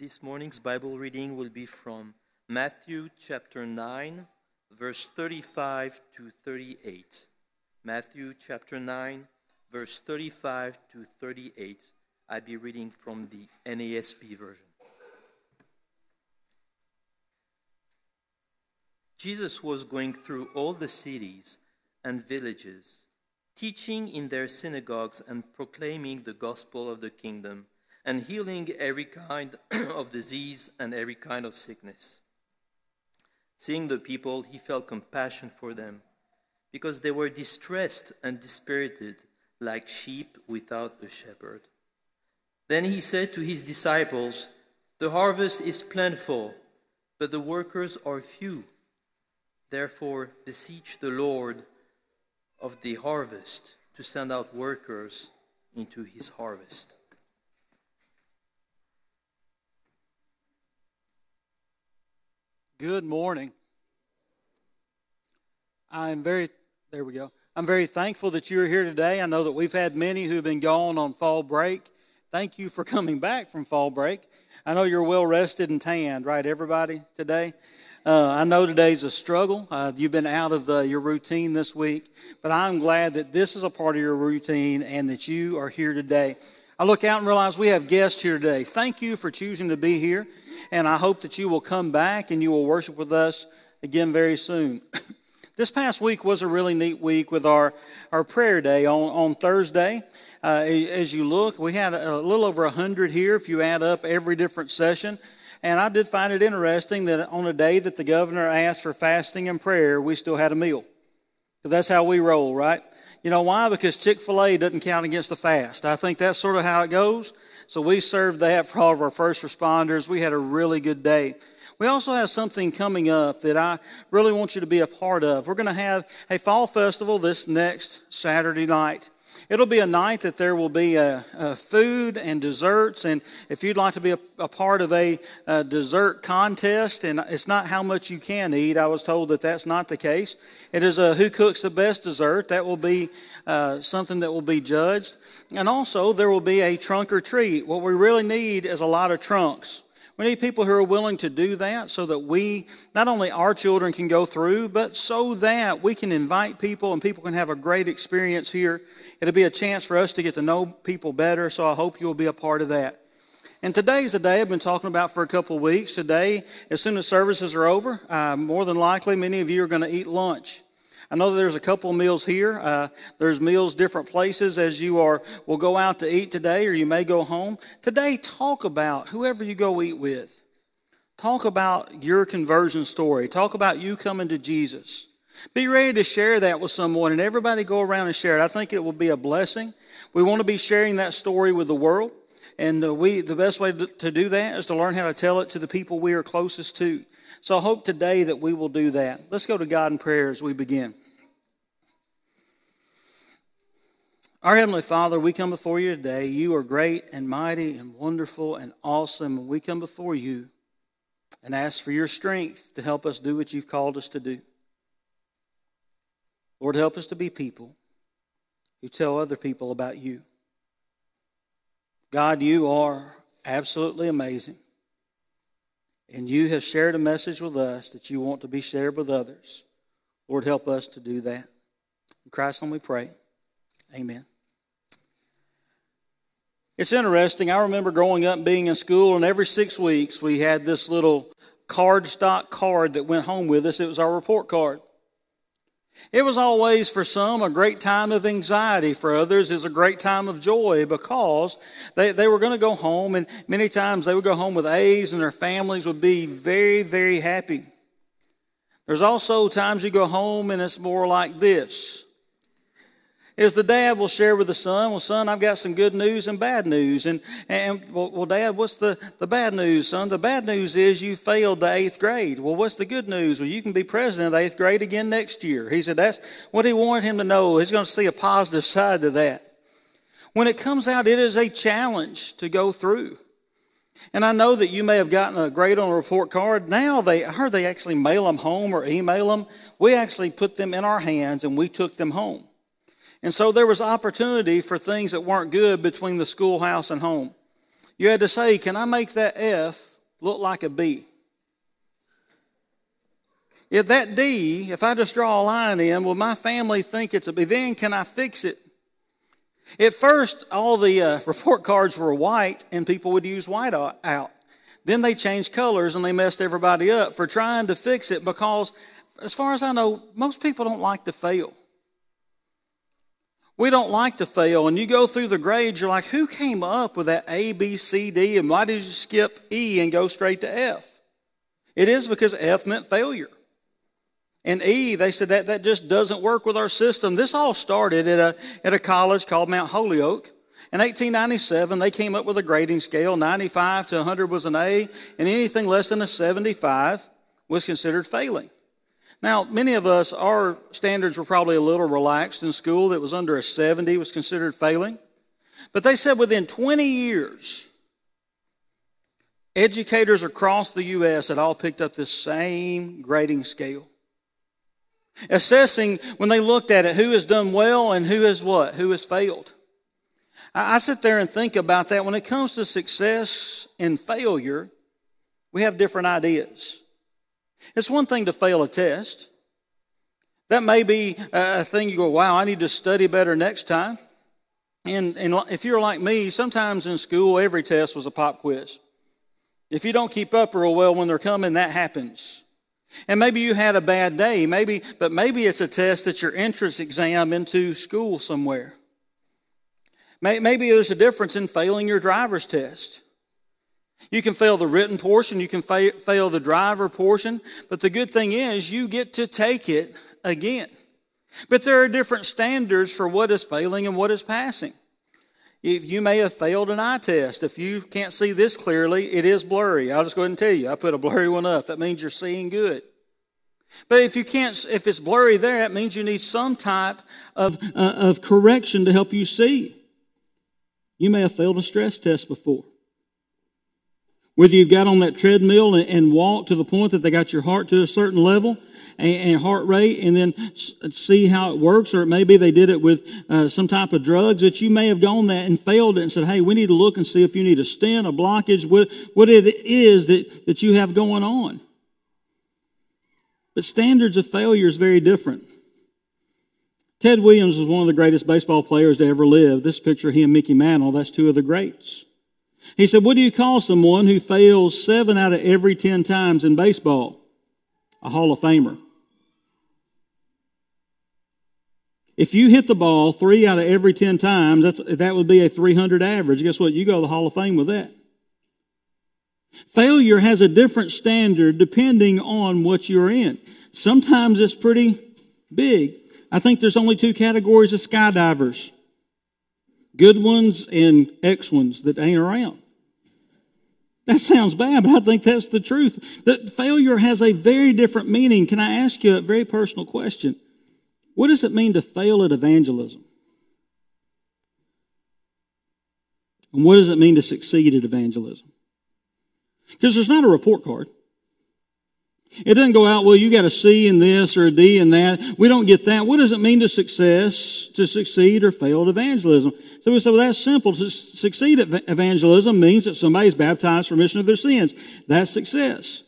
This morning's Bible reading will be from Matthew chapter 9, verse 35 to 38. Matthew chapter 9, verse 35 to 38. I'll be reading from the NASB version. Jesus was going through all the cities and villages, teaching in their synagogues and proclaiming the gospel of the kingdom, and healing every kind of disease and every kind of sickness. Seeing the people, he felt compassion for them, because they were distressed and dispirited, like sheep without a shepherd. Then he said to his disciples, The harvest is plentiful, but the workers are few. Therefore, beseech the Lord of the harvest to send out workers into his harvest. Good morning. I'm very, there we go. I'm very thankful that you're here today. I know that we've had many who've been gone on fall break. Thank you for coming back from fall break. I know you're well rested and tanned, right, everybody, today? Uh, I know today's a struggle. Uh, you've been out of the, your routine this week, but I'm glad that this is a part of your routine and that you are here today. I look out and realize we have guests here today. Thank you for choosing to be here, and I hope that you will come back and you will worship with us again very soon. this past week was a really neat week with our, our prayer day on, on Thursday. Uh, as you look, we had a little over 100 here if you add up every different session. And I did find it interesting that on a day that the governor asked for fasting and prayer, we still had a meal. Because that's how we roll, right? You know why? Because Chick fil A doesn't count against a fast. I think that's sort of how it goes. So we served that for all of our first responders. We had a really good day. We also have something coming up that I really want you to be a part of. We're going to have a fall festival this next Saturday night. It'll be a night that there will be a, a food and desserts. And if you'd like to be a, a part of a, a, dessert contest, and it's not how much you can eat, I was told that that's not the case. It is a who cooks the best dessert. That will be uh, something that will be judged. And also, there will be a trunk or treat. What we really need is a lot of trunks. We need people who are willing to do that so that we, not only our children can go through, but so that we can invite people and people can have a great experience here. It'll be a chance for us to get to know people better, so I hope you'll be a part of that. And today's a day I've been talking about for a couple of weeks. Today, as soon as services are over, uh, more than likely many of you are going to eat lunch. I know there's a couple meals here. Uh, there's meals different places as you are will go out to eat today, or you may go home. Today, talk about whoever you go eat with. Talk about your conversion story. Talk about you coming to Jesus. Be ready to share that with someone, and everybody go around and share it. I think it will be a blessing. We want to be sharing that story with the world, and the, we the best way to do that is to learn how to tell it to the people we are closest to. So I hope today that we will do that. Let's go to God in prayer as we begin. Our Heavenly Father, we come before you today. You are great and mighty and wonderful and awesome. And we come before you and ask for your strength to help us do what you've called us to do. Lord, help us to be people who tell other people about you. God, you are absolutely amazing. And you have shared a message with us that you want to be shared with others. Lord, help us to do that. In Christ's name we pray. Amen. It's interesting. I remember growing up being in school, and every six weeks we had this little cardstock card that went home with us. It was our report card. It was always for some a great time of anxiety, for others is a great time of joy because they, they were going to go home, and many times they would go home with A's, and their families would be very, very happy. There's also times you go home and it's more like this is the dad will share with the son, well, son, I've got some good news and bad news. And, and well, well, dad, what's the, the bad news, son? The bad news is you failed the eighth grade. Well, what's the good news? Well, you can be president of the eighth grade again next year. He said that's what he wanted him to know. He's going to see a positive side to that. When it comes out, it is a challenge to go through. And I know that you may have gotten a grade on a report card. Now they, I heard they actually mail them home or email them. We actually put them in our hands and we took them home. And so there was opportunity for things that weren't good between the schoolhouse and home. You had to say, Can I make that F look like a B. If that D, if I just draw a line in, will my family think it's a B? Then can I fix it? At first, all the uh, report cards were white, and people would use white out. Then they changed colors and they messed everybody up for trying to fix it because, as far as I know, most people don't like to fail. We don't like to fail. And you go through the grades, you're like, who came up with that A, B, C, D, and why did you skip E and go straight to F? It is because F meant failure. And E, they said that that just doesn't work with our system. This all started at a, at a college called Mount Holyoke. In 1897, they came up with a grading scale. 95 to 100 was an A, and anything less than a 75 was considered failing. Now, many of us, our standards were probably a little relaxed in school. That was under a 70 was considered failing. But they said within 20 years, educators across the U.S. had all picked up this same grading scale assessing when they looked at it who has done well and who has what, who has failed. I, sit there and think about that. When it comes to success and failure, we have different ideas. It's one thing to fail a test. That may be a thing you go, wow, I need to study better next time. And, and if you're like me, sometimes in school, every test was a pop quiz. If you don't keep up real well when they're coming, that happens. And maybe you had a bad day, maybe, but maybe it's a test that's your entrance exam into school somewhere. Maybe there's a difference in failing your driver's test. You can fail the written portion, you can fail the driver portion, but the good thing is you get to take it again. But there are different standards for what is failing and what is passing. If you may have failed an eye test. If you can't see this clearly, it is blurry. I'll just go ahead and tell you. I put a blurry one up. That means you're seeing good. But if you can't, if it's blurry there, that means you need some type of, uh, of correction to help you see. You may have failed a stress test before. Whether you've got on that treadmill and, and walked to the point that they got your heart to a certain level, and, and heart rate and then see how it works, or it may be they did it with uh, some type of drugs that you may have gone that and failed it and said, hey, we need to look and see if you need a stent, a blockage, what, what it is that, that you have going on. But standards of failure is very different. Ted Williams was one of the greatest baseball players to ever live. This picture, and Mickey Mantle, that's two of the greats. He said, What do you call someone who fails seven out of every ten times in baseball? A Hall of Famer. If you hit the ball three out of every 10 times, that's, that would be a 300 average. Guess what? You go to the Hall of Fame with that. Failure has a different standard depending on what you're in. Sometimes it's pretty big. I think there's only two categories of skydivers good ones and X ones that ain't around. That sounds bad, but I think that's the truth. That failure has a very different meaning. Can I ask you a very personal question? What does it mean to fail at evangelism? And what does it mean to succeed at evangelism? Because there's not a report card. It doesn't go out, well, you got a C in this or a D in that. We don't get that. What does it mean to success, to succeed or fail evangelism? So we say, well, that's simple. To succeed at evangelism means that somebody's baptized for remission of their sins. That's success.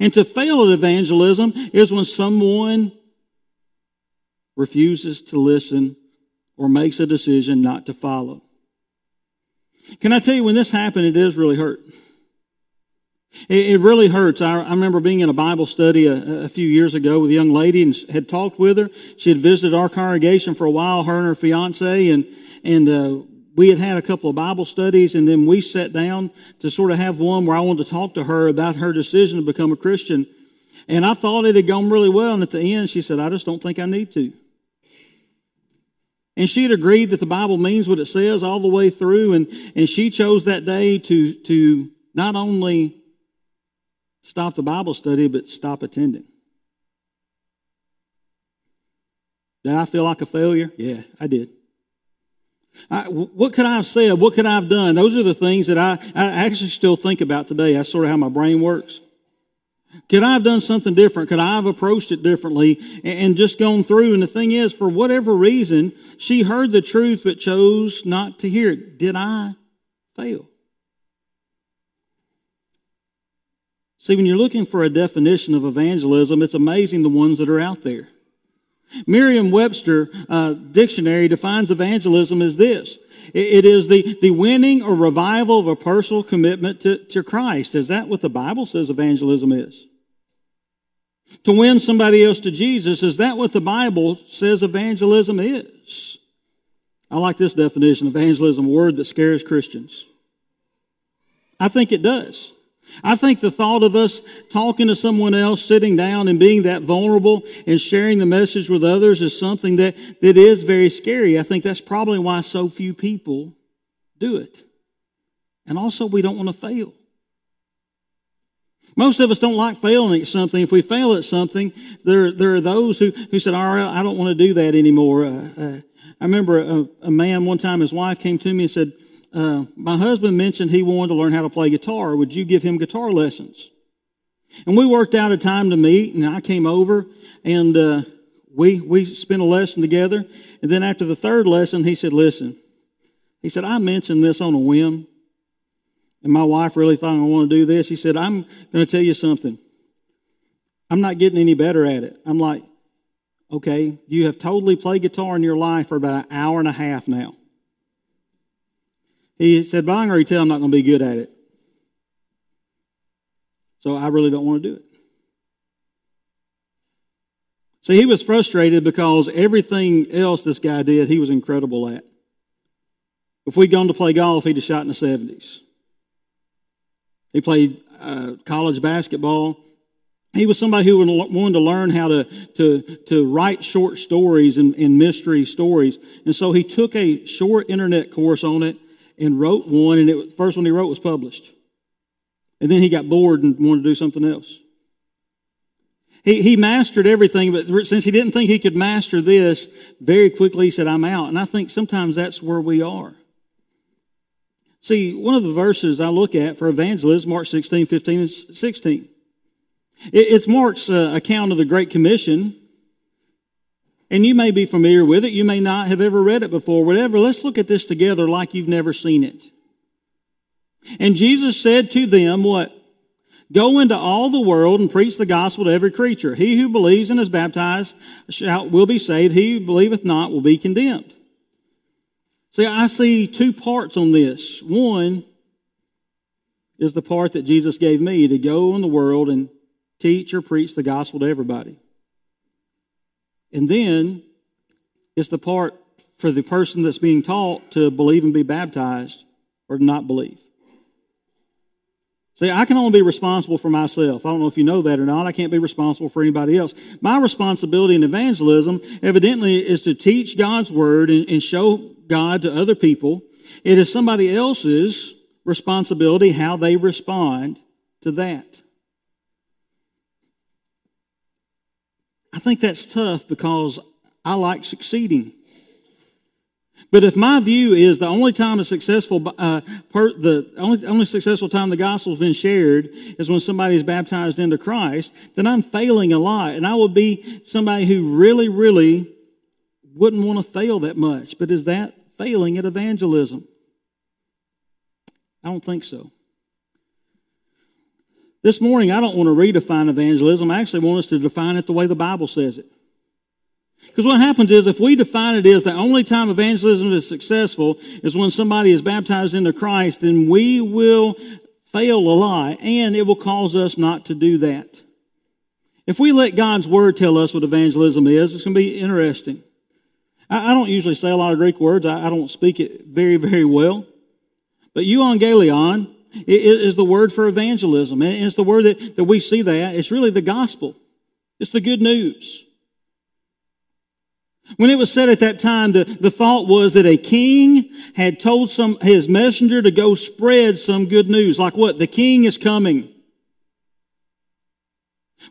And to fail at evangelism is when someone refuses to listen or makes a decision not to follow. Can I tell you, when this happened, it does really hurt. It, it really hurts. I, I, remember being in a Bible study a, a, few years ago with a young lady and had talked with her. She had visited our congregation for a while, her and her fiance, and, and uh, we had had a couple of Bible studies, and then we sat down to sort of have one where I wanted to talk to her about her decision to become a Christian. And I thought it had gone really well, and at the end, she said, I just don't think I need to. And she had agreed that the Bible means what it says all the way through. And, and she chose that day to, to not only stop the Bible study, but stop attending. Did I feel like a failure? Yeah, I did. I, what could I have said? What could I have done? Those are the things that I, I actually still think about today. That's sort of how my brain works. Could I have done something different? Could I have approached it differently and just gone through? And the thing is, for whatever reason, she heard the truth but chose not to hear it. Did I fail? See, when you're looking for a definition of evangelism, it's amazing the ones that are out there. Merriam Webster uh, dictionary defines evangelism as this it is the, the winning or revival of a personal commitment to, to Christ. Is that what the Bible says evangelism is? To win somebody else to Jesus, is that what the Bible says evangelism is? I like this definition evangelism, a word that scares Christians. I think it does. I think the thought of us talking to someone else, sitting down and being that vulnerable and sharing the message with others is something that, that is very scary. I think that's probably why so few people do it. And also, we don't want to fail. Most of us don't like failing at something. If we fail at something, there, there are those who, who said, All right, I don't want to do that anymore. Uh, uh, I remember a, a man one time, his wife came to me and said, uh, my husband mentioned he wanted to learn how to play guitar. Would you give him guitar lessons? And we worked out a time to meet, and I came over, and uh, we we spent a lesson together. And then after the third lesson, he said, "Listen," he said, "I mentioned this on a whim, and my wife really thought I want to do this." He said, "I'm going to tell you something. I'm not getting any better at it." I'm like, "Okay, you have totally played guitar in your life for about an hour and a half now." He said, but I can already tell I'm not going to be good at it. So I really don't want to do it. See, he was frustrated because everything else this guy did, he was incredible at. If we'd gone to play golf, he'd have shot in the 70s. He played uh, college basketball. He was somebody who wanted to learn how to, to, to write short stories and, and mystery stories. And so he took a short internet course on it and wrote one, and it, the first one he wrote was published. And then he got bored and wanted to do something else. He, he mastered everything, but since he didn't think he could master this, very quickly he said, I'm out. And I think sometimes that's where we are. See, one of the verses I look at for evangelism, Mark 16, 15, and 16. It's Mark's uh, account of the Great Commission. And you may be familiar with it, you may not have ever read it before, whatever. Let's look at this together like you've never seen it. And Jesus said to them, What? Go into all the world and preach the gospel to every creature. He who believes and is baptized shall, will be saved. He who believeth not will be condemned. See, I see two parts on this. One is the part that Jesus gave me to go in the world and teach or preach the gospel to everybody. And then it's the part for the person that's being taught to believe and be baptized or not believe. See, I can only be responsible for myself. I don't know if you know that or not. I can't be responsible for anybody else. My responsibility in evangelism, evidently, is to teach God's word and, and show God to other people. It is somebody else's responsibility how they respond to that. I think that's tough because I like succeeding. But if my view is the only time a successful, uh, per, the only, only successful time the gospel's been shared is when somebody is baptized into Christ, then I'm failing a lot. And I would be somebody who really, really wouldn't want to fail that much. But is that failing at evangelism? I don't think so. This morning, I don't want to redefine evangelism. I actually want us to define it the way the Bible says it. Because what happens is if we define it as the only time evangelism is successful is when somebody is baptized into Christ, then we will fail a lot and it will cause us not to do that. If we let God's word tell us what evangelism is, it's going to be interesting. I, don't usually say a lot of Greek words. I, don't speak it very, very well. But euangelion is the word for evangelism. And it's the word that, that we see that. It's really the gospel. It's the good news. When it was said at that time, the, the thought was that a king had told some, his messenger to go spread some good news. Like what? The king is coming.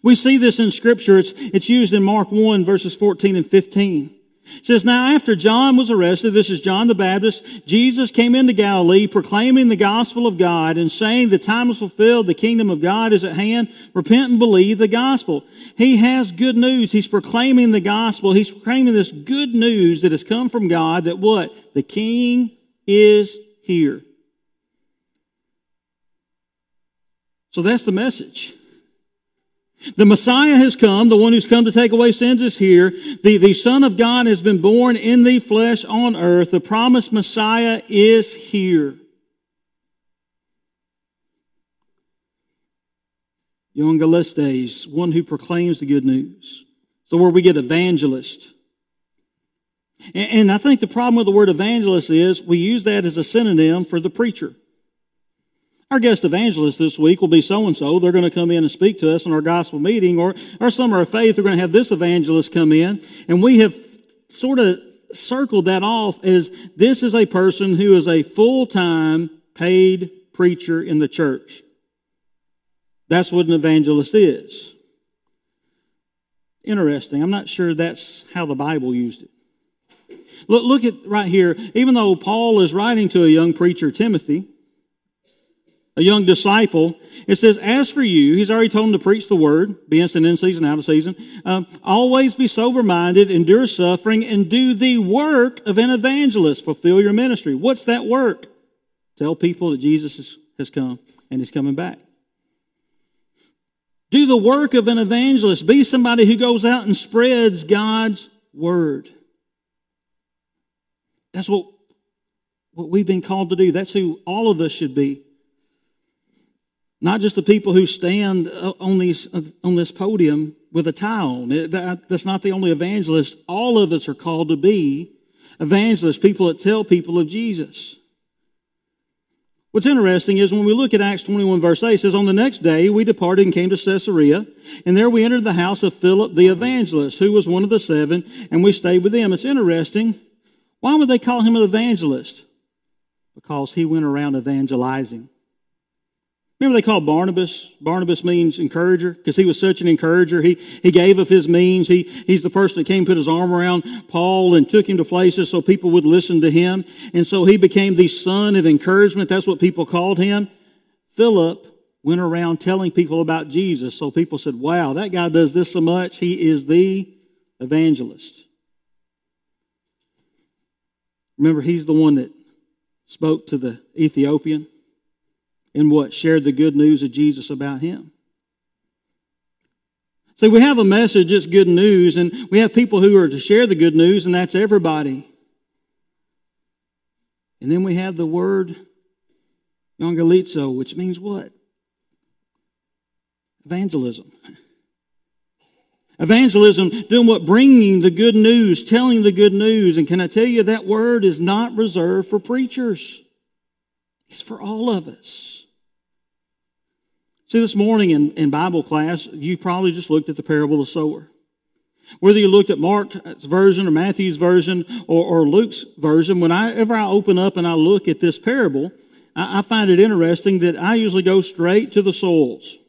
We see this in scripture. It's, it's used in Mark 1 verses 14 and 15. Says, Now after John was arrested, this is John the Baptist, Jesus came into Galilee proclaiming the gospel of God and saying, The time is fulfilled, the kingdom of God is at hand. Repent and believe the gospel. He has good news. He's proclaiming the gospel. He's proclaiming this good news that has come from God that what? The king is here. So that's the message. The Messiah has come. The one who's come to take away sins is here. The, the Son of God has been born in the flesh on earth. The promised Messiah is here. Evangelistes, one who proclaims the good news. So where we get evangelist. And, and I think the problem with the word evangelist is we use that as a synonym for the preacher. Our guest evangelist this week will be so and so. They're going to come in and speak to us in our gospel meeting, or our summer of faith, we're going to have this evangelist come in. And we have sort of circled that off as this is a person who is a full time paid preacher in the church. That's what an evangelist is. Interesting. I'm not sure that's how the Bible used it. Look, look at right here. Even though Paul is writing to a young preacher, Timothy, a young disciple, it says, As for you, he's already told him to preach the word, be instant in season, out of season. Um, always be sober minded, endure suffering, and do the work of an evangelist. Fulfill your ministry. What's that work? Tell people that Jesus has come and he's coming back. Do the work of an evangelist. Be somebody who goes out and spreads God's word. That's what, what we've been called to do. That's who all of us should be. Not just the people who stand on, these, uh, on this podium with a tie on. That's not the only evangelist. All of us are called to be evangelists, people that tell people of Jesus. What's interesting is when we look at Acts 21, verse 8, it says, On the next day we departed and came to Caesarea, and there we entered the house of Philip the evangelist, who was one of the seven, and we stayed with them. It's interesting. Why would they call him an evangelist? Because he went around evangelizing. Remember they called Barnabas? Barnabas means encourager because he was such an encourager. He, he gave of his means. He, he's the person that came put his arm around Paul and took him to places so people would listen to him. And so he became the son of encouragement. That's what people called him. Philip went around telling people about Jesus. So people said, wow, that guy does this so much. He is the evangelist. Remember, he's the one that spoke to the Ethiopian and what? Shared the good news of Jesus about him. So we have a message, it's good news, and we have people who are to share the good news, and that's everybody. And then we have the word evangelizo, which means what? Evangelism. Evangelism, doing what? Bringing the good news, telling the good news. And can I tell you that word is not reserved for preachers? It's for all of us. See, this morning in, in Bible class, you probably just looked at the parable of the sower. Whether you looked at Mark's version or Matthew's version or, or Luke's version, whenever I open up and I look at this parable, I, I find it interesting that I usually go straight to the soils.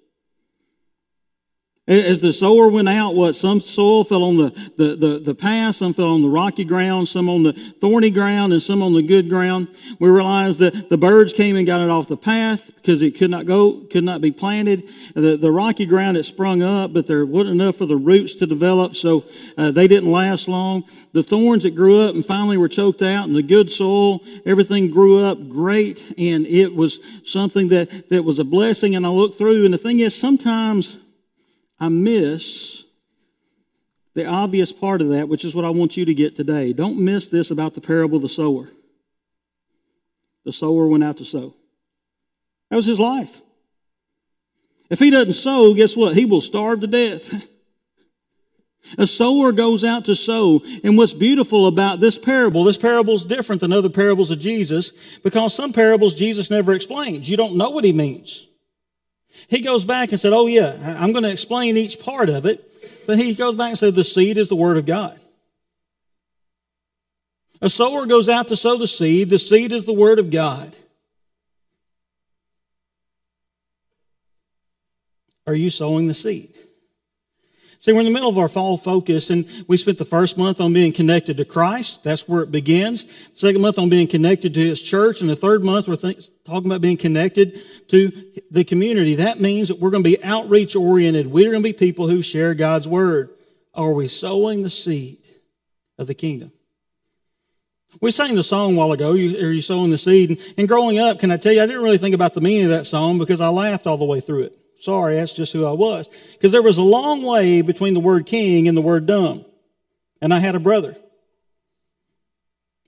As the sower went out, what? Some soil fell on the, the, the, the path, some fell on the rocky ground, some on the thorny ground, and some on the good ground. We realized that the birds came and got it off the path because it could not go, could not be planted. The, the rocky ground, it sprung up, but there wasn't enough for the roots to develop, so uh, they didn't last long. The thorns that grew up and finally were choked out, and the good soil, everything grew up great, and it was something that, that was a blessing. And I looked through, and the thing is, sometimes I miss the obvious part of that, which is what I want you to get today. Don't miss this about the parable of the sower. The sower went out to sow. That was his life. If he doesn't sow, guess what? He will starve to death. A sower goes out to sow. And what's beautiful about this parable, this parable is different than other parables of Jesus because some parables Jesus never explains. You don't know what he means. He goes back and said, Oh, yeah, I'm going to explain each part of it. But he goes back and said, The seed is the Word of God. A sower goes out to sow the seed. The seed is the Word of God. Are you sowing the seed? See, we're in the middle of our fall focus, and we spent the first month on being connected to Christ. That's where it begins. The second month on being connected to His church, and the third month we're th- talking about being connected to the community. That means that we're going to be outreach oriented. We're going to be people who share God's word. Are we sowing the seed of the kingdom? We sang the song a while ago, Are you, you sowing the seed? And growing up, can I tell you, I didn't really think about the meaning of that song because I laughed all the way through it. Sorry, that's just who I was. Because there was a long way between the word king and the word dumb. And I had a brother.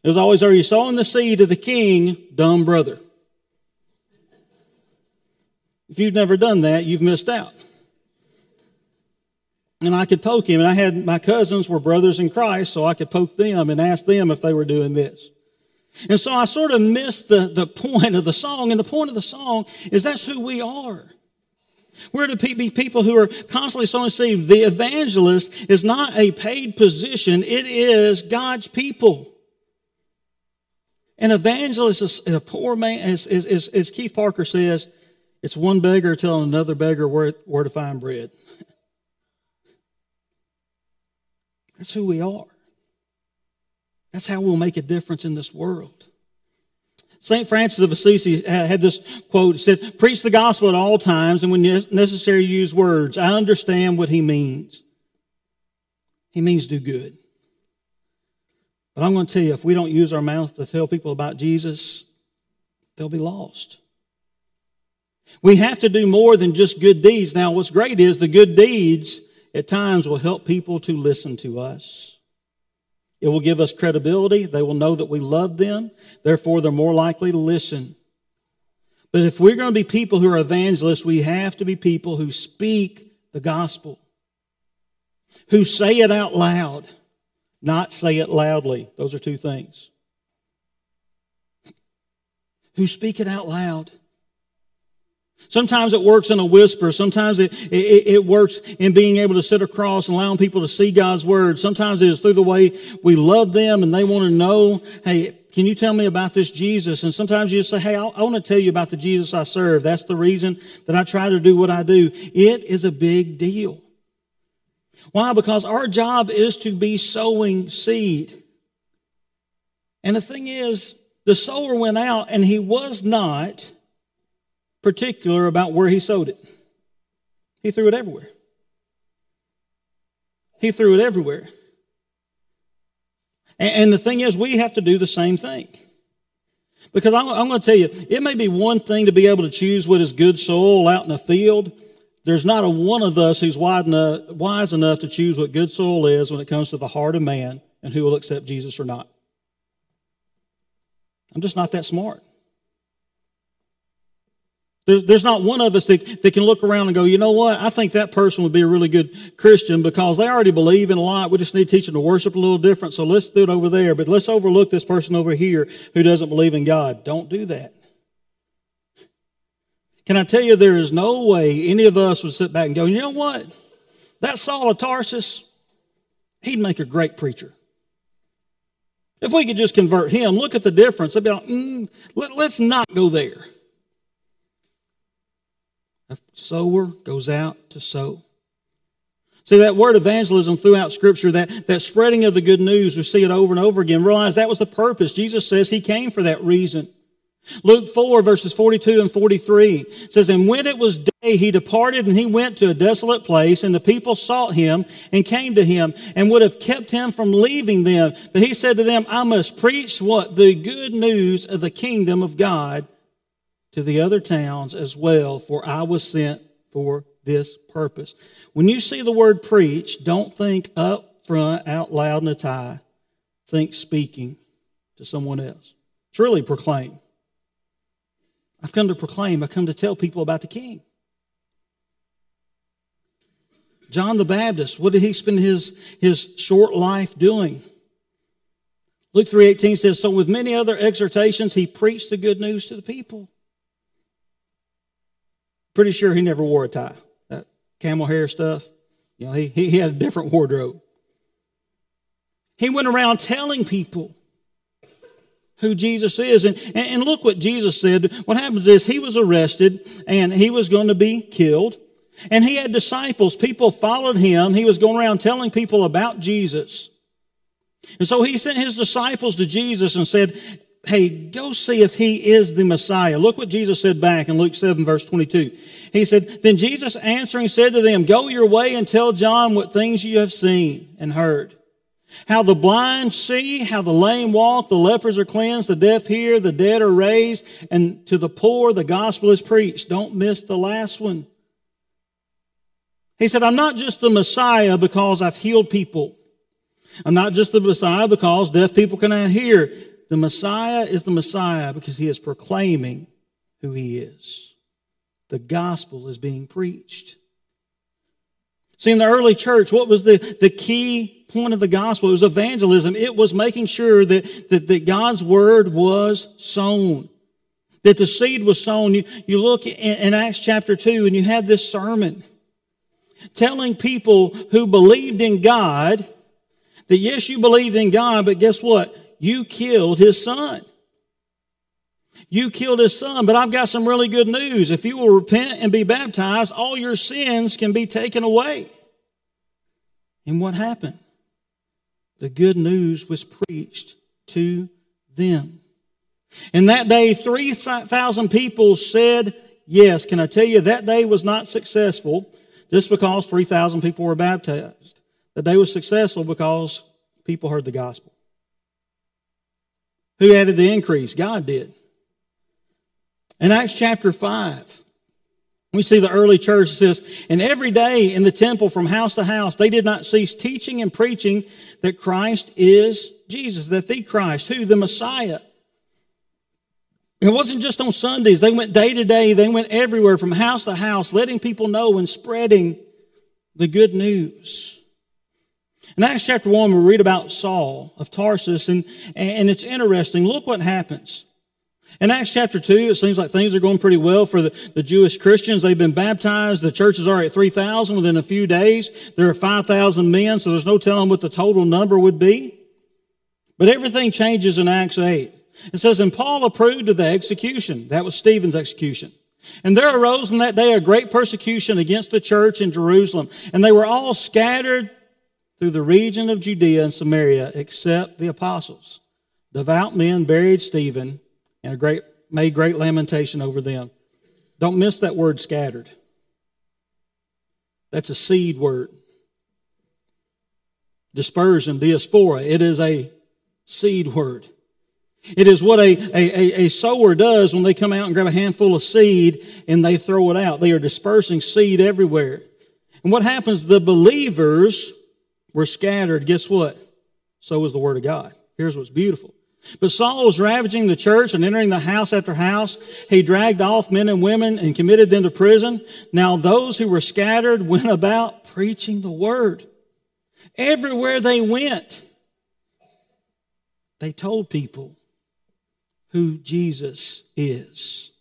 Was always, are you sowing the seed of the king, dumb brother? If you've never done that, you've missed out. And I could poke him. And I had my cousins were brothers in Christ, so I could poke them and ask them if they were doing this. And so I sort of missed the, the point of the song. And the point of the song is that's who we are. We're to be people who are constantly sowing seed. The evangelist is not a paid position, it is God's people. An evangelist is a poor man, as, as, as Keith Parker says, it's one beggar telling another beggar where, where to find bread. That's who we are. That's how we'll make a difference in this world. St. Francis of Assisi had this quote. It said, Preach the gospel at all times, and when necessary, use words. I understand what he means. He means do good. But I'm going to tell you, if we don't use our mouth to tell people about Jesus, they'll be lost. We have to do more than just good deeds. Now, what's great is the good deeds at times will help people to listen to us. It will give us credibility. They will know that we love them. Therefore, they're more likely to listen. But if we're going to be people who are evangelists, we have to be people who speak the gospel, who say it out loud, not say it loudly. Those are two things. Who speak it out loud. Sometimes it works in a whisper. Sometimes it, it, it, works in being able to sit across and allowing people to see God's word. Sometimes it is through the way we love them and they want to know, hey, can you tell me about this Jesus? And sometimes you just say, hey, I, I want to tell you about the Jesus I serve. That's the reason that I try to do what I do. It is a big deal. Why? Because our job is to be sowing seed. And the thing is, the sower went out and he was not particular about where he sowed it. He threw it everywhere. He threw it everywhere. And, the thing is, we have to do the same thing. Because I'm, I'm going to tell you, it may be one thing to be able to choose what is good soil out in the field. There's not a one of us who's enough, wise enough to choose what good soil is when it comes to the heart of man and who will accept Jesus or not. I'm just not that smart. There's, there's not one of us that, that can look around and go, you know what? I think that person would be a really good Christian because they already believe in a lot. We just need to teach them to worship a little different. So let's do it over there. But let's overlook this person over here who doesn't believe in God. Don't do that. Can I tell you, there is no way any of us would sit back and go, you know what? That Saul of Tarsus, he'd make a great preacher. If we could just convert him, look at the difference. They'd be like, mm, let, let's not go there. A sower goes out to sow. See, that word evangelism throughout Scripture, that, that spreading of the good news, we see it over and over again. Realize that was the purpose. Jesus says he came for that reason. Luke 4, verses 42 and 43 says, And when it was day, he departed and he went to a desolate place, and the people sought him and came to him and would have kept him from leaving them. But he said to them, I must preach what? The good news of the kingdom of God to the other towns as well, for I was sent for this purpose. When you see the word preach, don't think up front, out loud in a tie. Think speaking to someone else. Really proclaim. I've come to proclaim, I've come to tell people about the King. John the Baptist, what did he spend his, his short life doing? Luke 3.18 says, So with many other exhortations, he preached the good news to the people. Pretty sure he never wore a tie. That camel hair stuff, you know, he, he had a different wardrobe. He went around telling people who Jesus is. And, and look what Jesus said. What happens is he was arrested and he was going to be killed. And he had disciples. People followed him. He was going around telling people about Jesus. And so he sent his disciples to Jesus and said, hey, go see if he is the Messiah. Look what Jesus said back in Luke 7, verse 22. He said, Then Jesus answering said to them, Go your way and tell John what things you have seen and heard. How the blind see, how the lame walk, the lepers are cleansed, the deaf hear, the dead are raised, and to the poor the gospel is preached. Don't miss the last one. He said, I'm not just the Messiah because I've healed people. I'm not just the Messiah because deaf people cannot hear. The Messiah is the Messiah because he is proclaiming who he is. The gospel is being preached. See, in the early church, what was the, the key point of the gospel? It was evangelism. It was making sure that, that, that God's word was sown, that the seed was sown. You, you look in, in Acts chapter 2 and you have this sermon telling people who believed in God that yes, you believed in God, but guess what? You killed his son. You killed his son, but I've got some really good news. If you will repent and be baptized, all your sins can be taken away. And what happened? The good news was preached to them. And that day, 3,000 people said yes. Can I tell you, that day was not successful just because 3,000 people were baptized. The day was successful because people heard the gospel. Who added the increase? God did. In Acts chapter 5, we see the early church says, and every day in the temple from house to house, they did not cease teaching and preaching that Christ is Jesus, that the Christ, who? The Messiah. It wasn't just on Sundays. They went day to day. They went everywhere from house to house, letting people know and spreading the good news. In Acts chapter 1, we read about Saul of Tarsus, and, and it's interesting. Look what happens. In Acts chapter 2, it seems like things are going pretty well for the, the Jewish Christians. They've been baptized. The churches are at 3,000 within a few days. There are 5,000 men, so there's no telling what the total number would be. But everything changes in Acts 8. It says, And Paul approved of the execution. That was Stephen's execution. And there arose in that day a great persecution against the church in Jerusalem. And they were all scattered through the region of Judea and Samaria, except the apostles. Devout men buried Stephen and great, made great lamentation over them. Don't miss that word scattered. That's a seed word. Dispersion, diaspora, it is a seed word. It is what a, a, a, sower does when they come out and grab a handful of seed and they throw it out. They are dispersing seed everywhere. And what happens? The believers were scattered. Guess what? So was the word of God. Here's what's beautiful. But Saul was ravaging the church and entering the house after house. He dragged off men and women and committed them to prison. Now those who were scattered went about preaching the word. Everywhere they went, they told people who Jesus is.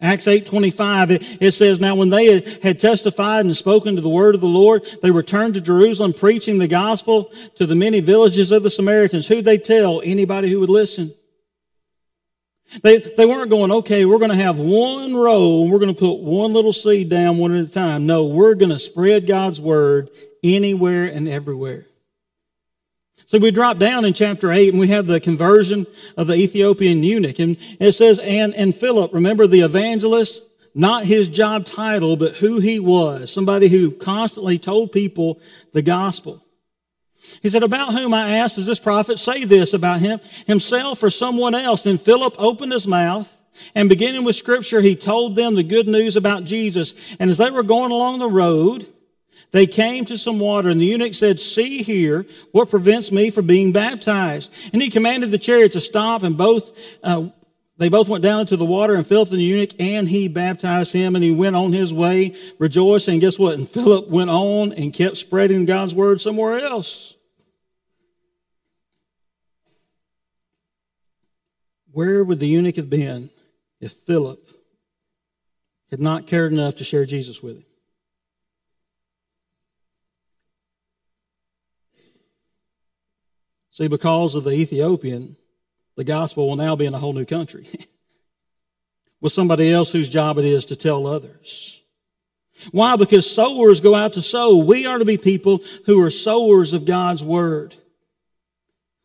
Acts 8:25 it, it says now when they had testified and spoken to the word of the Lord they returned to Jerusalem preaching the gospel to the many villages of the Samaritans who they tell anybody who would listen they, they weren't going, okay, we're going to have one row and we're going to put one little seed down one at a time. No, we're going to spread God's word anywhere and everywhere. So we drop down in chapter 8 and we have the conversion of the Ethiopian eunuch. And it says, and, and Philip, remember the evangelist? Not his job title, but who he was. Somebody who constantly told people the gospel. He said, About whom I asked, does this prophet say this about him, himself or someone else? Then Philip opened his mouth, and beginning with scripture, he told them the good news about Jesus. And as they were going along the road, they came to some water, and the eunuch said, See here, what prevents me from being baptized? And he commanded the chariot to stop, and both uh, they both went down into the water, and Philip and the eunuch, and he baptized him, and he went on his way rejoicing. And guess what? And Philip went on and kept spreading God's word somewhere else. Where would the eunuch have been if Philip had not cared enough to share Jesus with him? See, because of the Ethiopian, the gospel will now be in a whole new country with somebody else whose job it is to tell others. Why? Because sowers go out to sow. We are to be people who are sowers of God's word.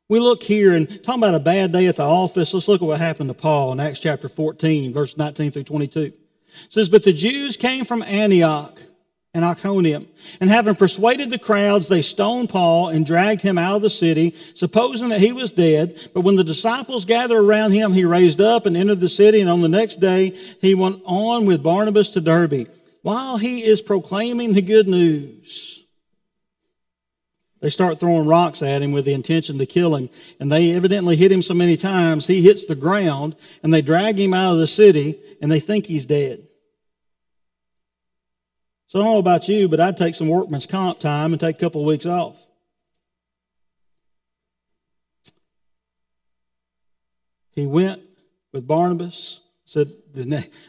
We look here and talking about a bad day at the office. Let's look at what happened to Paul in Acts chapter 14, verse 19 through 22. It says, But the Jews came from Antioch and Iconium. And having persuaded the crowds, they stoned Paul and dragged him out of the city, supposing that he was dead. But when the disciples gathered around him, he raised up and entered the city. And on the next day, he went on with Barnabas to Derbe. while he is proclaiming the good news, they start throwing rocks at him with the intention to kill him. And they evidently hit him so many times, he hits the ground, and they drag him out of the city, and they think he's dead. So I don't know about you, but I'd take some workman's comp time and take a couple of weeks off. He went with Barnabas, said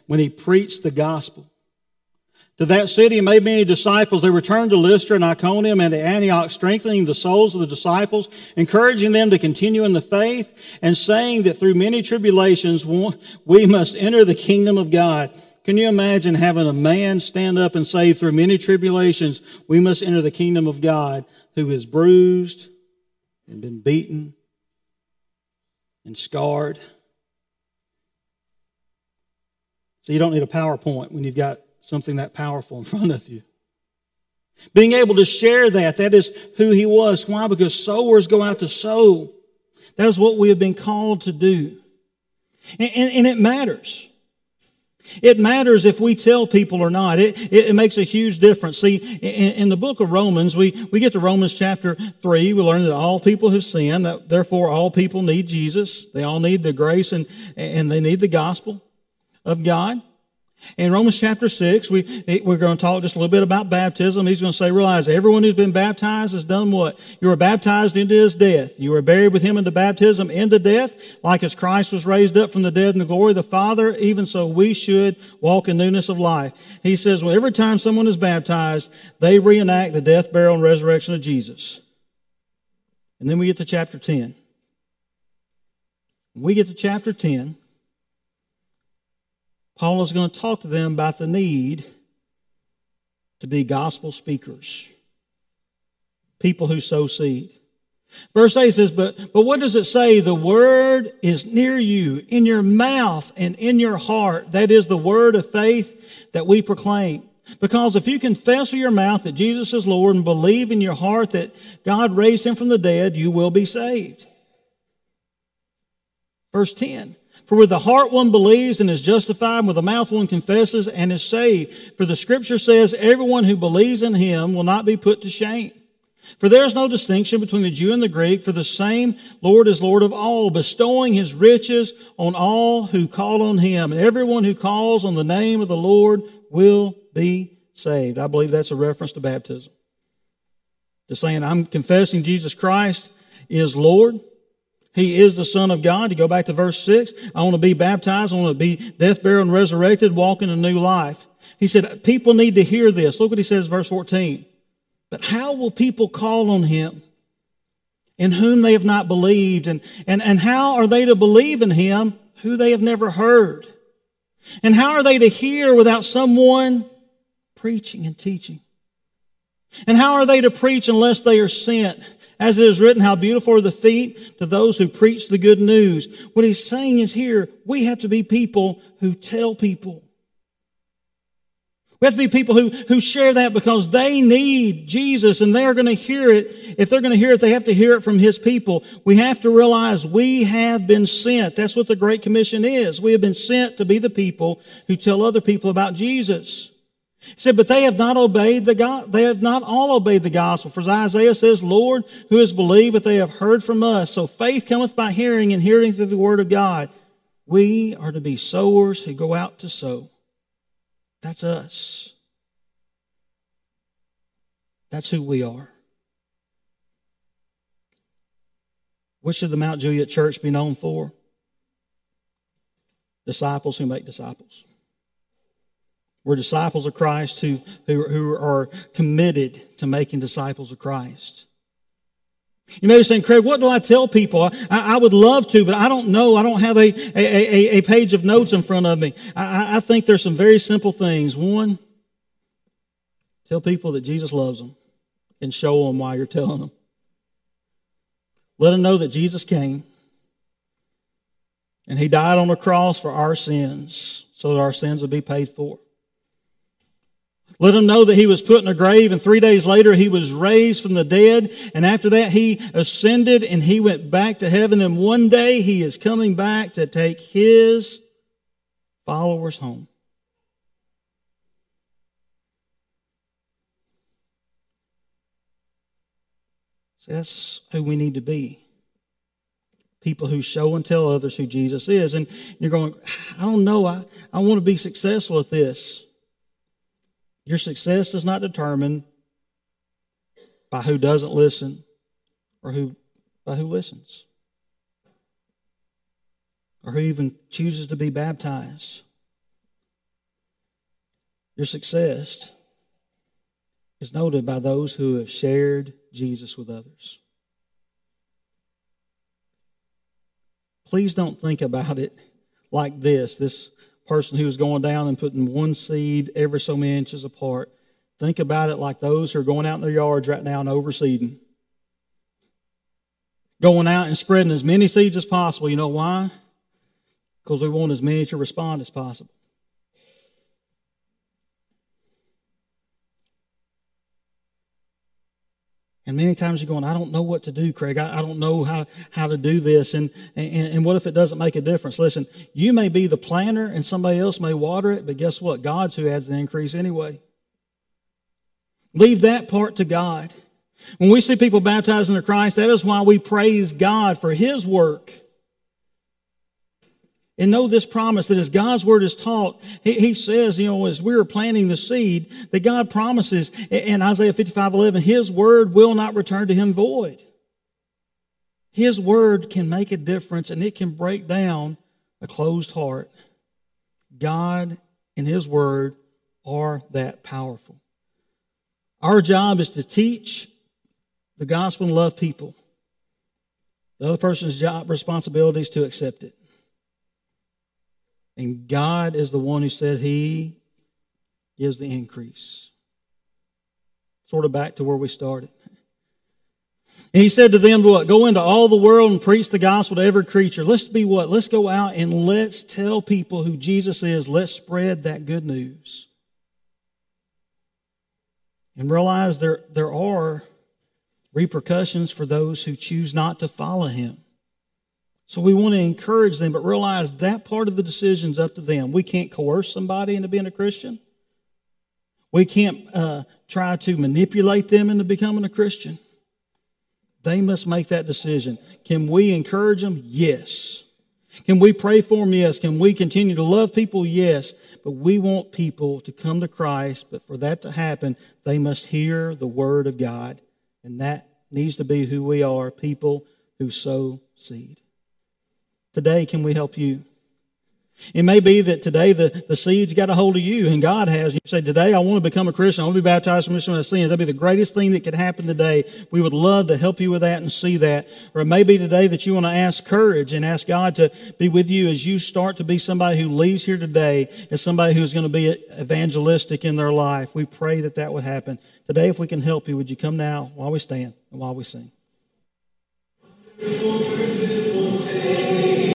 when he preached the gospel. To that city and made many disciples. They returned to Lystra and Iconium and to Antioch, strengthening the souls of the disciples, encouraging them to continue in the faith, and saying that through many tribulations we must enter the kingdom of God. Can you imagine having a man stand up and say, through many tribulations we must enter the kingdom of God, who is bruised and been beaten and scarred? So you don't need a PowerPoint when you've got something that powerful in front of you. Being able to share that, that is who he was. Why? Because sowers go out to sow. That is what we have been called to do. And, and, and it matters. It matters if we tell people or not. It, it, it makes a huge difference. See, in, in, the book of Romans, we, we get to Romans chapter 3. We learn that all people have sinned, that therefore all people need Jesus. They all need the grace and, and they need the gospel of God. In Romans chapter 6, we, we're going to talk just a little bit about baptism. He's going to say, realize everyone who's been baptized has done what? You were baptized into his death. You were buried with him into baptism into death, like as Christ was raised up from the dead in the glory of the Father, even so we should walk in newness of life. He says, well, every time someone is baptized, they reenact the death, burial, and resurrection of Jesus. And then we get to chapter 10. When we get to chapter 10, Paul is going to talk to them about the need to be gospel speakers, people who sow seed. Verse 8 says, but, but what does it say? The word is near you, in your mouth and in your heart. That is the word of faith that we proclaim. Because if you confess with your mouth that Jesus is Lord and believe in your heart that God raised him from the dead, you will be saved. Verse 10 for with the heart one believes and is justified, and with the mouth one confesses and is saved. For the scripture says, everyone who believes in him will not be put to shame. For there is no distinction between the Jew and the Greek, for the same Lord is Lord of all, bestowing his riches on all who call on him. And everyone who calls on the name of the Lord will be saved. I believe that's a reference to baptism. To saying, I'm confessing Jesus Christ is Lord. He is the Son of God. You go back to verse 6. I want to be baptized. I want to be death, buried, and resurrected, walking a new life. He said, people need to hear this. Look what he says, verse 14. But how will people call on him in whom they have not believed? And, and, and how are they to believe in him who they have never heard? And how are they to hear without someone preaching and teaching? And how are they to preach unless they are sent? As it is written, how beautiful are the feet to those who preach the good news. What he's saying is here, we have to be people who tell people. We have to be people who, who share that because they need Jesus and they are going to hear it. If they're going to hear it, they have to hear it from His people. We have to realize we have been sent. That's what the Great Commission is. We have been sent to be the people who tell other people about Jesus. He said, but they have not obeyed the God, they have not all obeyed the gospel. For Isaiah says, Lord, who has believed that they have heard from us? So faith cometh by hearing and hearing through the word of God. We are to be sowers who go out to sow. That's us. That's who we are. What should the Mount Juliet Church be known for? Disciples who make disciples. We're disciples of Christ who, who, who are committed to making disciples of Christ. You may be saying, Craig, what do I tell people? I, I, would love to, but I don't know. I don't have a, a, a, a page of notes in front of me. I, I think there's some very simple things. One, tell people that Jesus loves them and show them why you're telling them. Let them know that Jesus came and he died on the cross for our sins so that our sins would be paid for. Let him know that he was put in a grave and three days later he was raised from the dead. And after that he ascended and he went back to heaven. And one day he is coming back to take his followers home. That's who we need to be. People who show and tell others who Jesus is. And you're going, I don't know. I, I want to be successful at this. Your success is not determined by who doesn't listen or who by who listens or who even chooses to be baptized. Your success is noted by those who have shared Jesus with others. Please don't think about it like this this person who is going down and putting one seed every so many inches apart. Think about it like those who are going out in their yards right now and overseeding. Going out and spreading as many seeds as possible. You know why? Because we want as many to respond as possible. And many times you're going, I don't know what to do, Craig. I, I don't know how, how to do this. And, and, and what if it doesn't make a difference? Listen, you may be the planter and somebody else may water it, but guess what? God's who adds the increase anyway. Leave that part to God. When we see people baptized into Christ, that is why we praise God for His work. And know this promise that as God's word is taught, he, he, says, you know, as we are planting the seed, that God promises in Isaiah 55 11, His word will not return to Him void. His word can make a difference and it can break down a closed heart. God and His word are that powerful. Our job is to teach the gospel and love people. The other person's job responsibility is to accept it. And God is the one who said He gives the increase. Sort of back to where we started. And he said to them, what? Go into all the world and preach the gospel to every creature. Let's be what? Let's go out and let's tell people who Jesus is. Let's spread that good news. And realize there, there are repercussions for those who choose not to follow him. So we want to encourage them, but realize that part of the decision is up to them. We can't coerce somebody into being a Christian. We can't uh, try to manipulate them into becoming a Christian. They must make that decision. Can we encourage them? Yes. Can we pray for them? Yes. Can we continue to love people? Yes. But we want people to come to Christ. But for that to happen, they must hear the word of God. And that needs to be who we are people who sow seed. Today, can we help you? It may be that today the, the seeds got a hold of you and God has. You say, Today I want to become a Christian. I want to be baptized from my sins. That'd be the greatest thing that could happen today. We would love to help you with that and see that. Or it may be today that you want to ask courage and ask God to be with you as you start to be somebody who leaves here today as somebody who's going to be evangelistic in their life. We pray that that would happen. Today, if we can help you, would you come now while we stand and while we sing?